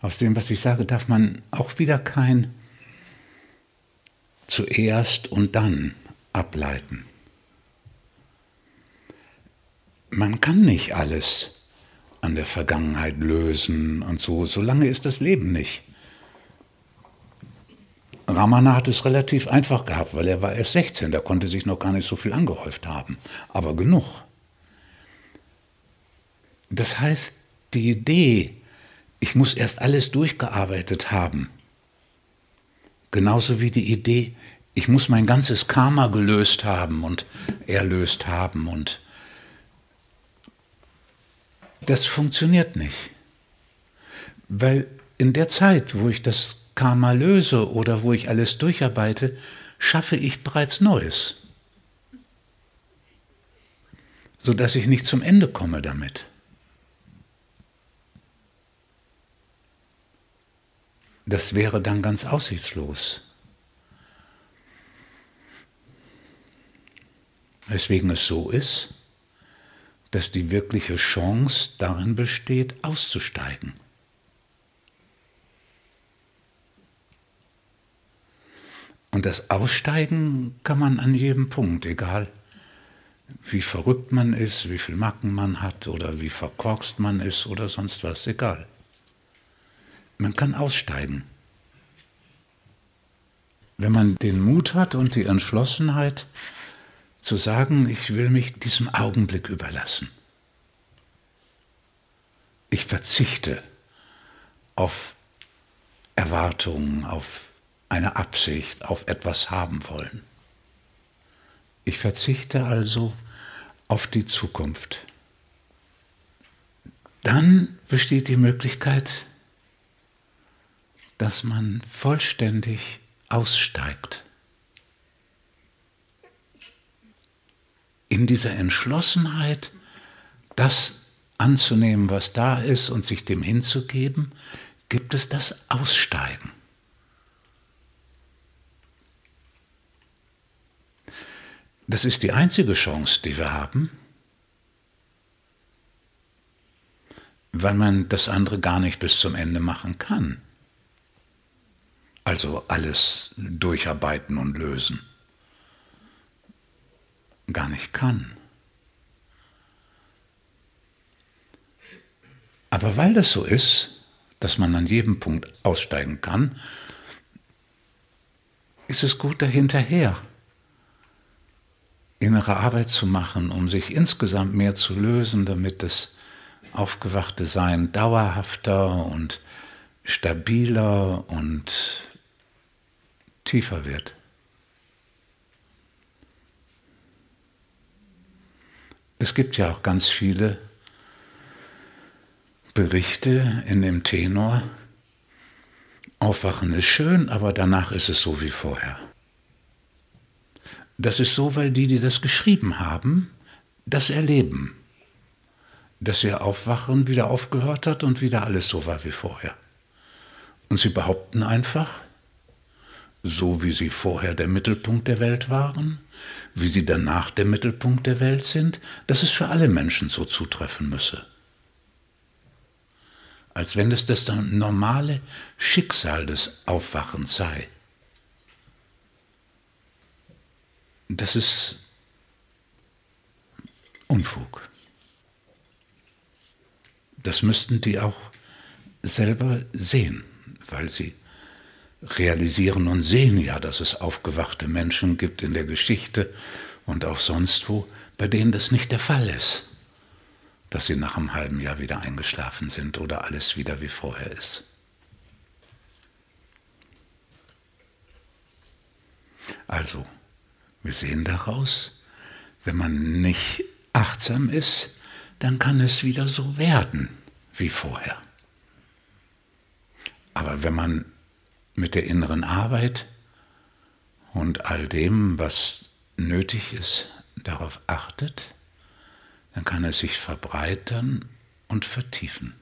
Aus dem, was ich sage, darf man auch wieder kein zuerst und dann ableiten. Man kann nicht alles an der Vergangenheit lösen und so, solange ist das Leben nicht. Ramana hat es relativ einfach gehabt, weil er war erst 16, da konnte sich noch gar nicht so viel angehäuft haben, aber genug. Das heißt, die Idee, ich muss erst alles durchgearbeitet haben, genauso wie die Idee, ich muss mein ganzes Karma gelöst haben und erlöst haben und das funktioniert nicht. Weil in der Zeit, wo ich das Karma löse oder wo ich alles durcharbeite, schaffe ich bereits Neues, sodass ich nicht zum Ende komme damit. Das wäre dann ganz aussichtslos. Weswegen es so ist, dass die wirkliche Chance darin besteht, auszusteigen. Und das Aussteigen kann man an jedem Punkt, egal wie verrückt man ist, wie viel Macken man hat oder wie verkorkst man ist oder sonst was, egal. Man kann aussteigen. Wenn man den Mut hat und die Entschlossenheit, zu sagen, ich will mich diesem Augenblick überlassen. Ich verzichte auf Erwartungen, auf eine Absicht, auf etwas haben wollen. Ich verzichte also auf die Zukunft. Dann besteht die Möglichkeit, dass man vollständig aussteigt. in dieser Entschlossenheit, das anzunehmen, was da ist und sich dem hinzugeben, gibt es das Aussteigen. Das ist die einzige Chance, die wir haben, weil man das andere gar nicht bis zum Ende machen kann. Also alles durcharbeiten und lösen gar nicht kann. Aber weil das so ist, dass man an jedem Punkt aussteigen kann, ist es gut dahinterher innere Arbeit zu machen, um sich insgesamt mehr zu lösen, damit das aufgewachte Sein dauerhafter und stabiler und tiefer wird. Es gibt ja auch ganz viele Berichte in dem Tenor. Aufwachen ist schön, aber danach ist es so wie vorher. Das ist so, weil die, die das geschrieben haben, das erleben. Dass ihr Aufwachen wieder aufgehört hat und wieder alles so war wie vorher. Und sie behaupten einfach, so wie sie vorher der Mittelpunkt der Welt waren, wie sie danach der Mittelpunkt der Welt sind, dass es für alle Menschen so zutreffen müsse. Als wenn es das normale Schicksal des Aufwachens sei. Das ist Unfug. Das müssten die auch selber sehen, weil sie realisieren und sehen ja, dass es aufgewachte Menschen gibt in der Geschichte und auch sonst wo, bei denen das nicht der Fall ist, dass sie nach einem halben Jahr wieder eingeschlafen sind oder alles wieder wie vorher ist. Also, wir sehen daraus, wenn man nicht achtsam ist, dann kann es wieder so werden wie vorher. Aber wenn man mit der inneren Arbeit und all dem, was nötig ist, darauf achtet, dann kann es sich verbreitern und vertiefen.